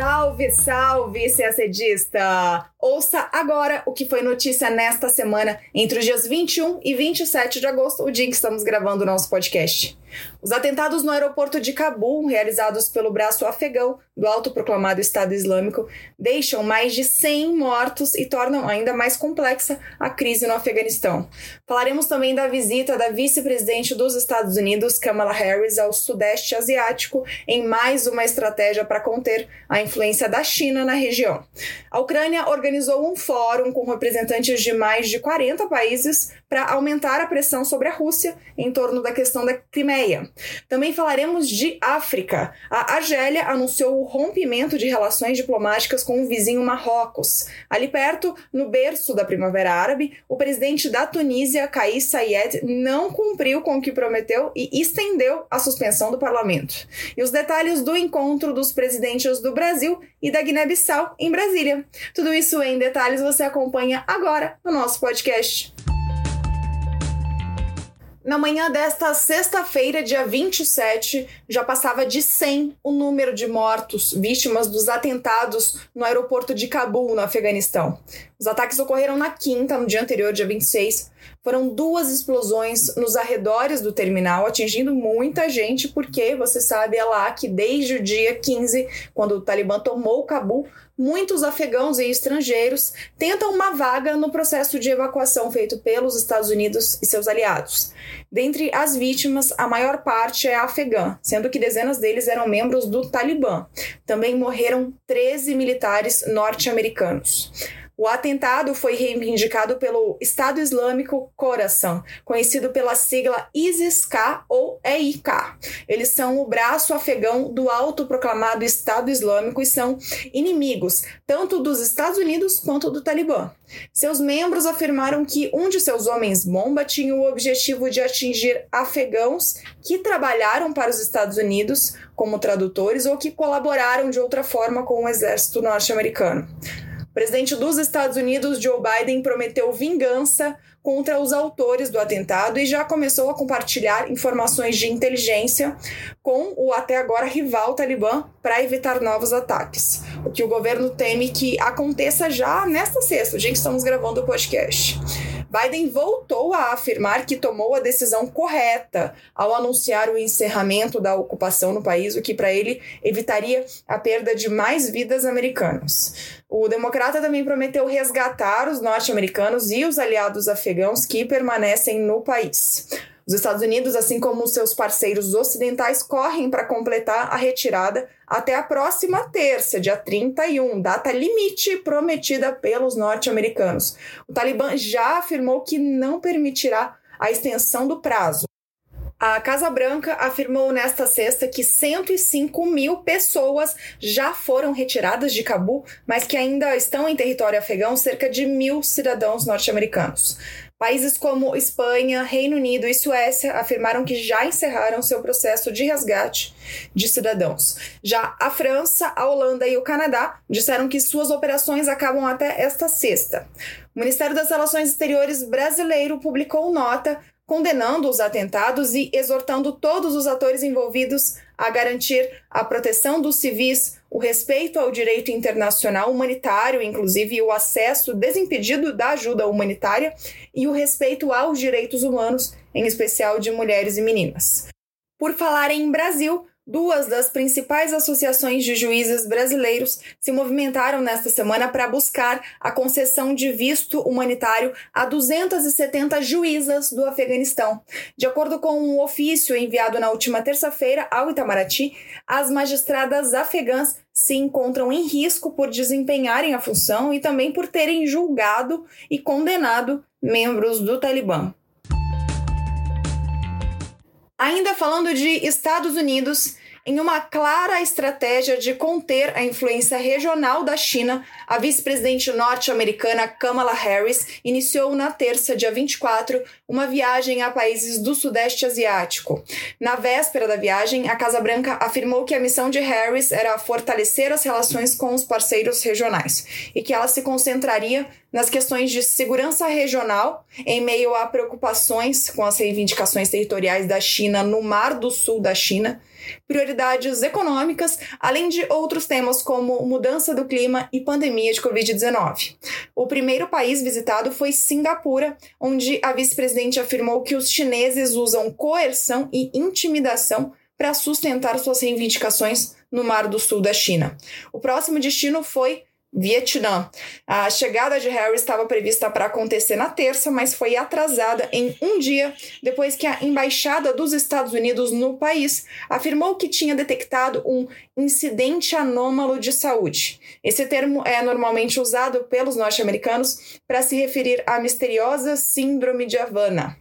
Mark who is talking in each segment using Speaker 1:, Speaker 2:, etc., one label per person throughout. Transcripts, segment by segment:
Speaker 1: Salve, salve, CACDista! Ouça agora o que foi notícia nesta semana, entre os dias 21 e 27 de agosto, o dia em que estamos gravando o nosso podcast. Os atentados no aeroporto de Cabul, realizados pelo braço afegão do autoproclamado Estado Islâmico, deixam mais de 100 mortos e tornam ainda mais complexa a crise no Afeganistão. Falaremos também da visita da vice-presidente dos Estados Unidos, Kamala Harris, ao Sudeste Asiático, em mais uma estratégia para conter a influência da China na região. A Ucrânia organizou um fórum com representantes de mais de 40 países para aumentar a pressão sobre a Rússia em torno da questão da Crimeia. Também falaremos de África. A Argélia anunciou o rompimento de relações diplomáticas com o vizinho Marrocos. Ali perto, no berço da Primavera Árabe, o presidente da Tunísia, Kais Saied, não cumpriu com o que prometeu e estendeu a suspensão do parlamento. E os detalhes do encontro dos presidentes do Brasil e da Guiné-Bissau em Brasília. Tudo isso em detalhes você acompanha agora no nosso podcast. Na manhã desta sexta-feira, dia 27, já passava de 100 o número de mortos vítimas dos atentados no aeroporto de Cabul, no Afeganistão. Os ataques ocorreram na quinta, no dia anterior, dia 26. Foram duas explosões nos arredores do terminal, atingindo muita gente, porque você sabe é lá que desde o dia 15, quando o Talibã tomou Cabul, muitos afegãos e estrangeiros tentam uma vaga no processo de evacuação feito pelos Estados Unidos e seus aliados. Dentre as vítimas, a maior parte é afegã, sendo que dezenas deles eram membros do Talibã. Também morreram 13 militares norte-americanos. O atentado foi reivindicado pelo Estado Islâmico Khorasan, conhecido pela sigla ISIS-K ou EIK. Eles são o braço afegão do autoproclamado Estado Islâmico e são inimigos tanto dos Estados Unidos quanto do Talibã. Seus membros afirmaram que um de seus homens-bomba tinha o objetivo de atingir afegãos que trabalharam para os Estados Unidos como tradutores ou que colaboraram de outra forma com o exército norte-americano. O presidente dos Estados Unidos, Joe Biden, prometeu vingança contra os autores do atentado e já começou a compartilhar informações de inteligência com o até agora rival Talibã para evitar novos ataques. O que o governo teme que aconteça já nesta sexta, dia que estamos gravando o podcast. Biden voltou a afirmar que tomou a decisão correta ao anunciar o encerramento da ocupação no país, o que para ele evitaria a perda de mais vidas americanas. O democrata também prometeu resgatar os norte-americanos e os aliados afegãos que permanecem no país. Os Estados Unidos, assim como seus parceiros ocidentais, correm para completar a retirada até a próxima terça, dia 31, data limite prometida pelos norte-americanos. O Talibã já afirmou que não permitirá a extensão do prazo. A Casa Branca afirmou nesta sexta que 105 mil pessoas já foram retiradas de Cabul, mas que ainda estão em território afegão cerca de mil cidadãos norte-americanos. Países como Espanha, Reino Unido e Suécia afirmaram que já encerraram seu processo de resgate de cidadãos. Já a França, a Holanda e o Canadá disseram que suas operações acabam até esta sexta. O Ministério das Relações Exteriores brasileiro publicou nota condenando os atentados e exortando todos os atores envolvidos a garantir a proteção dos civis, o respeito ao direito internacional humanitário, inclusive o acesso desimpedido da ajuda humanitária e o respeito aos direitos humanos, em especial de mulheres e meninas. Por falar em Brasil, Duas das principais associações de juízes brasileiros se movimentaram nesta semana para buscar a concessão de visto humanitário a 270 juízas do Afeganistão. De acordo com um ofício enviado na última terça-feira ao Itamaraty, as magistradas afegãs se encontram em risco por desempenharem a função e também por terem julgado e condenado membros do Talibã. Ainda falando de Estados Unidos, em uma clara estratégia de conter a influência regional da China, A vice-presidente norte-americana Kamala Harris iniciou na terça, dia 24, uma viagem a países do Sudeste Asiático. Na véspera da viagem, a Casa Branca afirmou que a missão de Harris era fortalecer as relações com os parceiros regionais e que ela se concentraria nas questões de segurança regional, em meio a preocupações com as reivindicações territoriais da China no Mar do Sul da China, prioridades econômicas, além de outros temas como mudança do clima e pandemia de Covid-19. O primeiro país visitado foi Singapura, onde a vice-presidente afirmou que os chineses usam coerção e intimidação para sustentar suas reivindicações no Mar do Sul da China. O próximo destino foi Vietnã. A chegada de Harry estava prevista para acontecer na terça, mas foi atrasada em um dia depois que a embaixada dos Estados Unidos no país afirmou que tinha detectado um incidente anômalo de saúde. Esse termo é normalmente usado pelos norte-americanos para se referir à misteriosa Síndrome de Havana.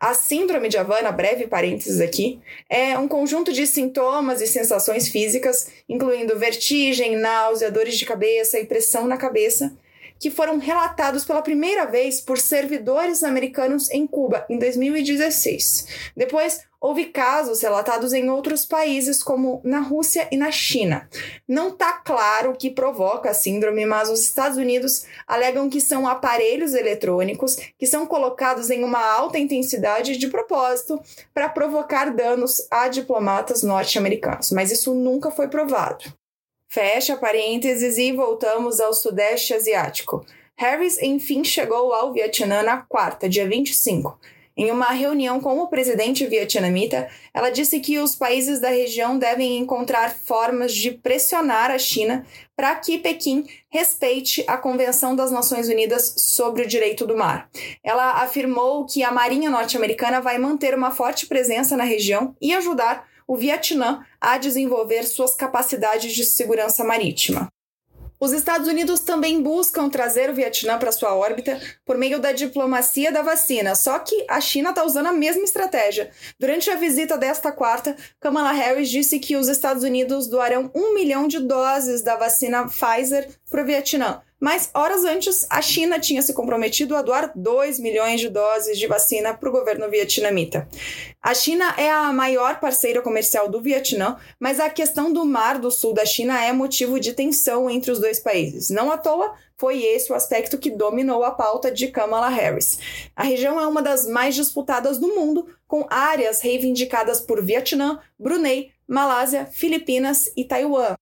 Speaker 1: A síndrome de Havana, breve parênteses aqui, é um conjunto de sintomas e sensações físicas, incluindo vertigem, náusea, dores de cabeça e pressão na cabeça, que foram relatados pela primeira vez por servidores americanos em Cuba em 2016. Depois, houve casos relatados em outros países, como na Rússia e na China. Não está claro o que provoca a síndrome, mas os Estados Unidos alegam que são aparelhos eletrônicos que são colocados em uma alta intensidade de propósito para provocar danos a diplomatas norte-americanos, mas isso nunca foi provado. Fecha parênteses e voltamos ao Sudeste Asiático. Harris, enfim, chegou ao Vietnã na quarta, dia 25. Em uma reunião com o presidente vietnamita, ela disse que os países da região devem encontrar formas de pressionar a China para que Pequim respeite a Convenção das Nações Unidas sobre o Direito do Mar. Ela afirmou que a Marinha norte-americana vai manter uma forte presença na região e ajudar o Vietnã a desenvolver suas capacidades de segurança marítima. Os Estados Unidos também buscam trazer o Vietnã para sua órbita por meio da diplomacia da vacina, só que a China está usando a mesma estratégia. Durante a visita desta quarta, Kamala Harris disse que os Estados Unidos doarão um milhão de doses da vacina Pfizer para o Vietnã, mas horas antes, a China tinha se comprometido a doar 2 milhões de doses de vacina para o governo vietnamita. A China é a maior parceira comercial do Vietnã, mas a questão do mar do sul da China é motivo de tensão entre os dois países. Não à toa, foi esse o aspecto que dominou a pauta de Kamala Harris. A região é uma das mais disputadas do mundo, com áreas reivindicadas por Vietnã, Brunei, Malásia, Filipinas e Taiwan.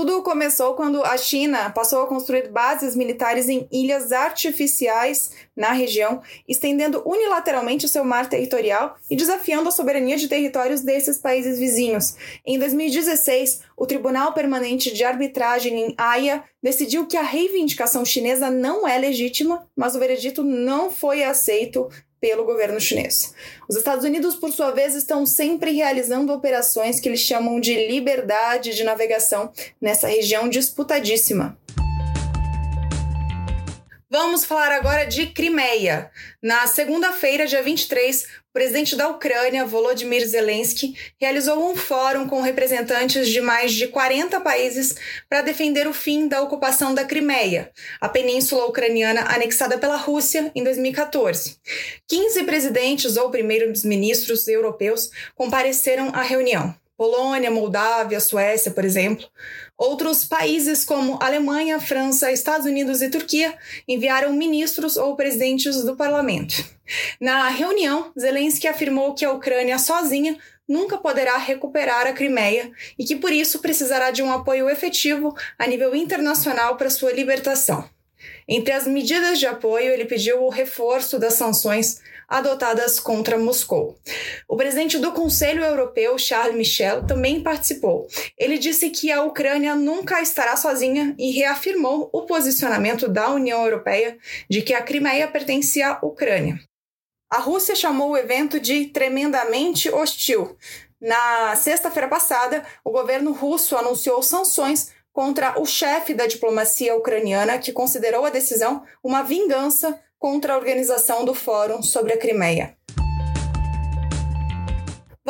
Speaker 1: Tudo começou quando a China passou a construir bases militares em ilhas artificiais na região, estendendo unilateralmente o seu mar territorial e desafiando a soberania de territórios desses países vizinhos. Em 2016, o Tribunal Permanente de Arbitragem em Haia decidiu que a reivindicação chinesa não é legítima, mas o veredito não foi aceito pelo governo chinês. Os Estados Unidos, por sua vez, estão sempre realizando operações que eles chamam de liberdade de navegação nessa região disputadíssima. Vamos falar agora de Crimeia. Na segunda-feira, dia 23, o presidente da Ucrânia, Volodymyr Zelensky, realizou um fórum com representantes de mais de 40 países para defender o fim da ocupação da Crimeia, a península ucraniana anexada pela Rússia em 2014. 15 presidentes ou primeiros ministros europeus compareceram à reunião. Polônia, Moldávia, Suécia, por exemplo. Outros países como Alemanha, França, Estados Unidos e Turquia enviaram ministros ou presidentes do parlamento. Na reunião, Zelensky afirmou que a Ucrânia sozinha nunca poderá recuperar a Crimeia e que por isso precisará de um apoio efetivo a nível internacional para sua libertação. Entre as medidas de apoio, ele pediu o reforço das sanções adotadas contra Moscou. O presidente do Conselho Europeu, Charles Michel, também participou. Ele disse que a Ucrânia nunca estará sozinha e reafirmou o posicionamento da União Europeia de que a Crimeia pertence à Ucrânia. A Rússia chamou o evento de tremendamente hostil. Na sexta-feira passada, o governo russo anunciou sanções contra o chefe da diplomacia ucraniana, que considerou a decisão uma vingança contra a organização do Fórum sobre a Crimeia.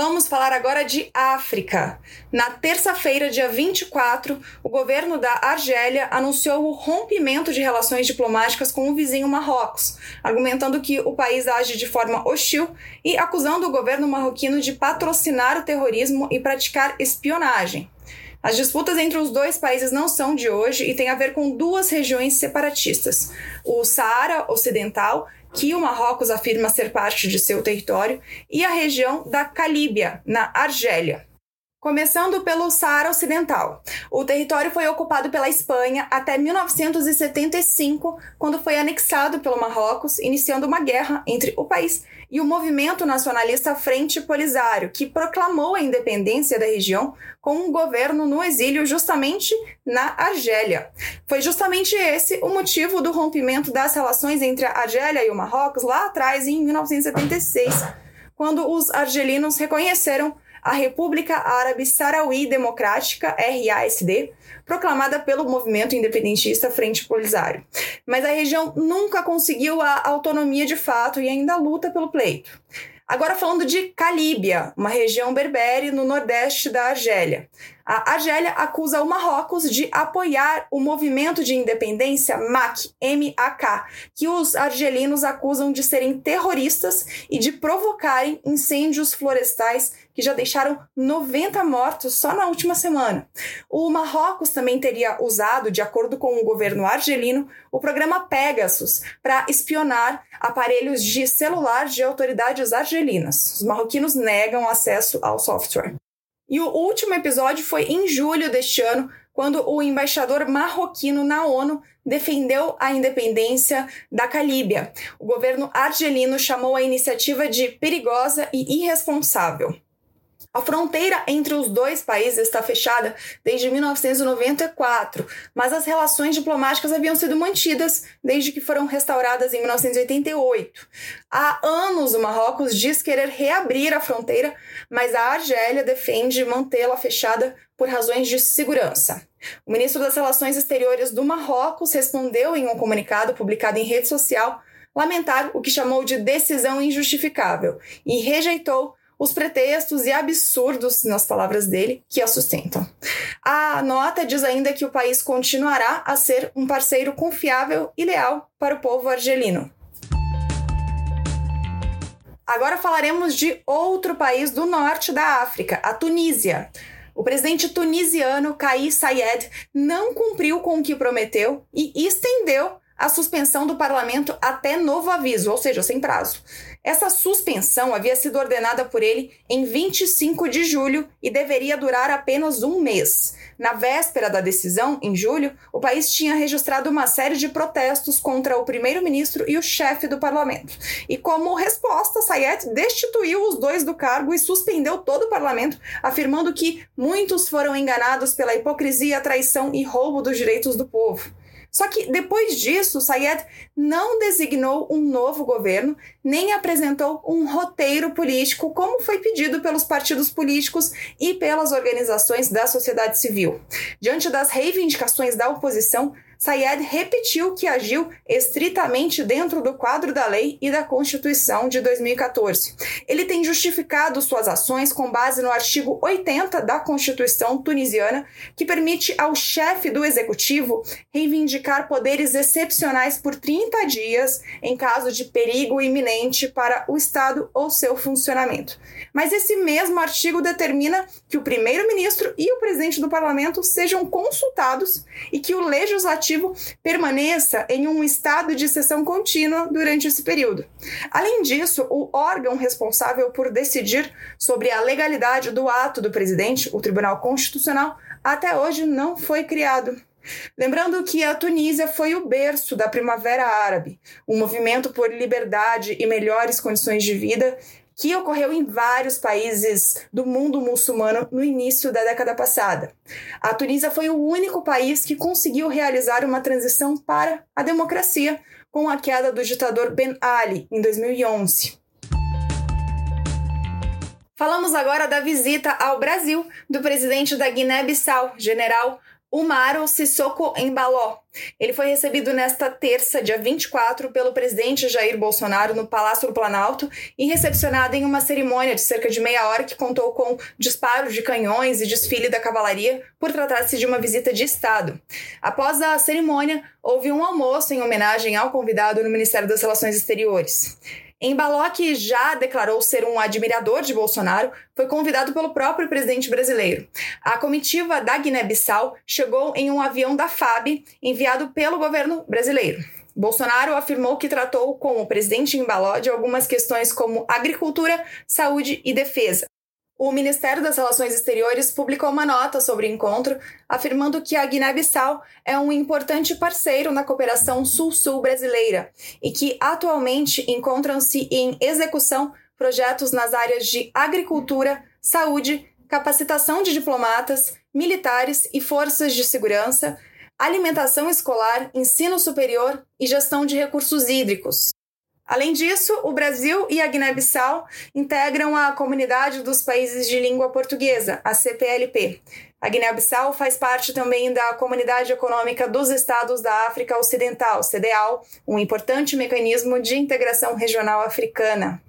Speaker 1: Vamos falar agora de África. Na terça-feira, dia 24, o governo da Argélia anunciou o rompimento de relações diplomáticas com o vizinho Marrocos, argumentando que o país age de forma hostil e acusando o governo marroquino de patrocinar o terrorismo e praticar espionagem. As disputas entre os dois países não são de hoje e têm a ver com duas regiões separatistas: o Saara Ocidental que o Marrocos afirma ser parte de seu território, e a região da Calíbia, na Argélia. Começando pelo Saara Ocidental. O território foi ocupado pela Espanha até 1975, quando foi anexado pelo Marrocos, iniciando uma guerra entre o país e o movimento nacionalista Frente Polisário, que proclamou a independência da região com um governo no exílio justamente na Argélia. Foi justamente esse o motivo do rompimento das relações entre a Argélia e o Marrocos lá atrás, em 1976, quando os argelinos reconheceram a República Árabe Saraui Democrática, RASD, proclamada pelo movimento independentista Frente Polisário. Mas a região nunca conseguiu a autonomia de fato e ainda luta pelo pleito. Agora falando de Calíbia, uma região berbere no nordeste da Argélia. A Argélia acusa o Marrocos de apoiar o movimento de independência MAC, M-A-K, que os argelinos acusam de serem terroristas e de provocarem incêndios florestais que já deixaram 90 mortos só na última semana. O Marrocos também teria usado, de acordo com o governo argelino, o programa Pegasus para espionar aparelhos de celular de autoridades argelinas. Os marroquinos negam acesso ao software. E o último episódio foi em julho deste ano, quando o embaixador marroquino na ONU defendeu a independência da Calíbia. O governo argelino chamou a iniciativa de perigosa e irresponsável. A fronteira entre os dois países está fechada desde 1994, mas as relações diplomáticas haviam sido mantidas desde que foram restauradas em 1988. Há anos o Marrocos diz querer reabrir a fronteira, mas a Argélia defende mantê-la fechada por razões de segurança. O ministro das Relações Exteriores do Marrocos respondeu em um comunicado publicado em rede social lamentar o que chamou de decisão injustificável e rejeitou os pretextos e absurdos, nas palavras dele, que a sustentam. A nota diz ainda que o país continuará a ser um parceiro confiável e leal para o povo argelino. Agora falaremos de outro país do norte da África, a Tunísia. O presidente tunisiano Kais Saied não cumpriu com o que prometeu e estendeu a suspensão do parlamento até novo aviso, ou seja, sem prazo. Essa suspensão havia sido ordenada por ele em 25 de julho e deveria durar apenas um mês. Na véspera da decisão, em julho, o país tinha registrado uma série de protestos contra o primeiro-ministro e o chefe do parlamento. E como resposta, Sayed destituiu os dois do cargo e suspendeu todo o parlamento, afirmando que muitos foram enganados pela hipocrisia, traição e roubo dos direitos do povo. Só que depois disso, Sayed não designou um novo governo, nem apresentou um roteiro político, como foi pedido pelos partidos políticos e pelas organizações da sociedade civil. Diante das reivindicações da oposição, Sayed repetiu que agiu estritamente dentro do quadro da lei e da Constituição de 2014. Ele tem justificado suas ações com base no artigo 80 da Constituição tunisiana, que permite ao chefe do executivo reivindicar poderes excepcionais por 30 dias em caso de perigo iminente para o Estado ou seu funcionamento. Mas esse mesmo artigo determina que o primeiro-ministro e o presidente do parlamento sejam consultados e que o legislativo executivo permaneça em um estado de sessão contínua durante esse período. Além disso, o órgão responsável por decidir sobre a legalidade do ato do presidente, o Tribunal Constitucional, até hoje não foi criado. Lembrando que a Tunísia foi o berço da Primavera Árabe, um movimento por liberdade e melhores condições de vida que ocorreu em vários países do mundo muçulmano no início da década passada. A Tunísia foi o único país que conseguiu realizar uma transição para a democracia com a queda do ditador Ben Ali em 2011. Falamos agora da visita ao Brasil do presidente da Guiné-Bissau, general Umaro Sissoko Embaló. Ele foi recebido nesta terça, dia 24, pelo presidente Jair Bolsonaro no Palácio do Planalto e recepcionado em uma cerimônia de cerca de meia hora que contou com disparos de canhões e desfile da cavalaria por tratar-se de uma visita de Estado. Após a cerimônia, houve um almoço em homenagem ao convidado no Ministério das Relações Exteriores. Embaló, que já declarou ser um admirador de Bolsonaro, foi convidado pelo próprio presidente brasileiro. A comitiva da Guiné-Bissau chegou em um avião da FAB enviado pelo governo brasileiro. Bolsonaro afirmou que tratou com o presidente Embaló de algumas questões como agricultura, saúde e defesa. O Ministério das Relações Exteriores publicou uma nota sobre o encontro, afirmando que a Guiné-Bissau é um importante parceiro na cooperação sul-sul brasileira e que atualmente encontram-se em execução projetos nas áreas de agricultura, saúde, capacitação de diplomatas, militares e forças de segurança, alimentação escolar, ensino superior e gestão de recursos hídricos. Além disso, o Brasil e a Guiné-Bissau integram a Comunidade dos Países de Língua Portuguesa, a CPLP. A Guiné-Bissau faz parte também da Comunidade Econômica dos Estados da África Ocidental, CDAO, um importante mecanismo de integração regional africana.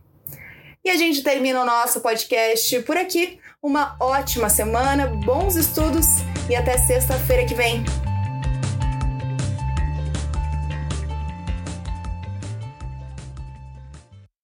Speaker 1: E a gente termina o nosso podcast por aqui. Uma ótima semana, bons estudos e até sexta-feira que vem.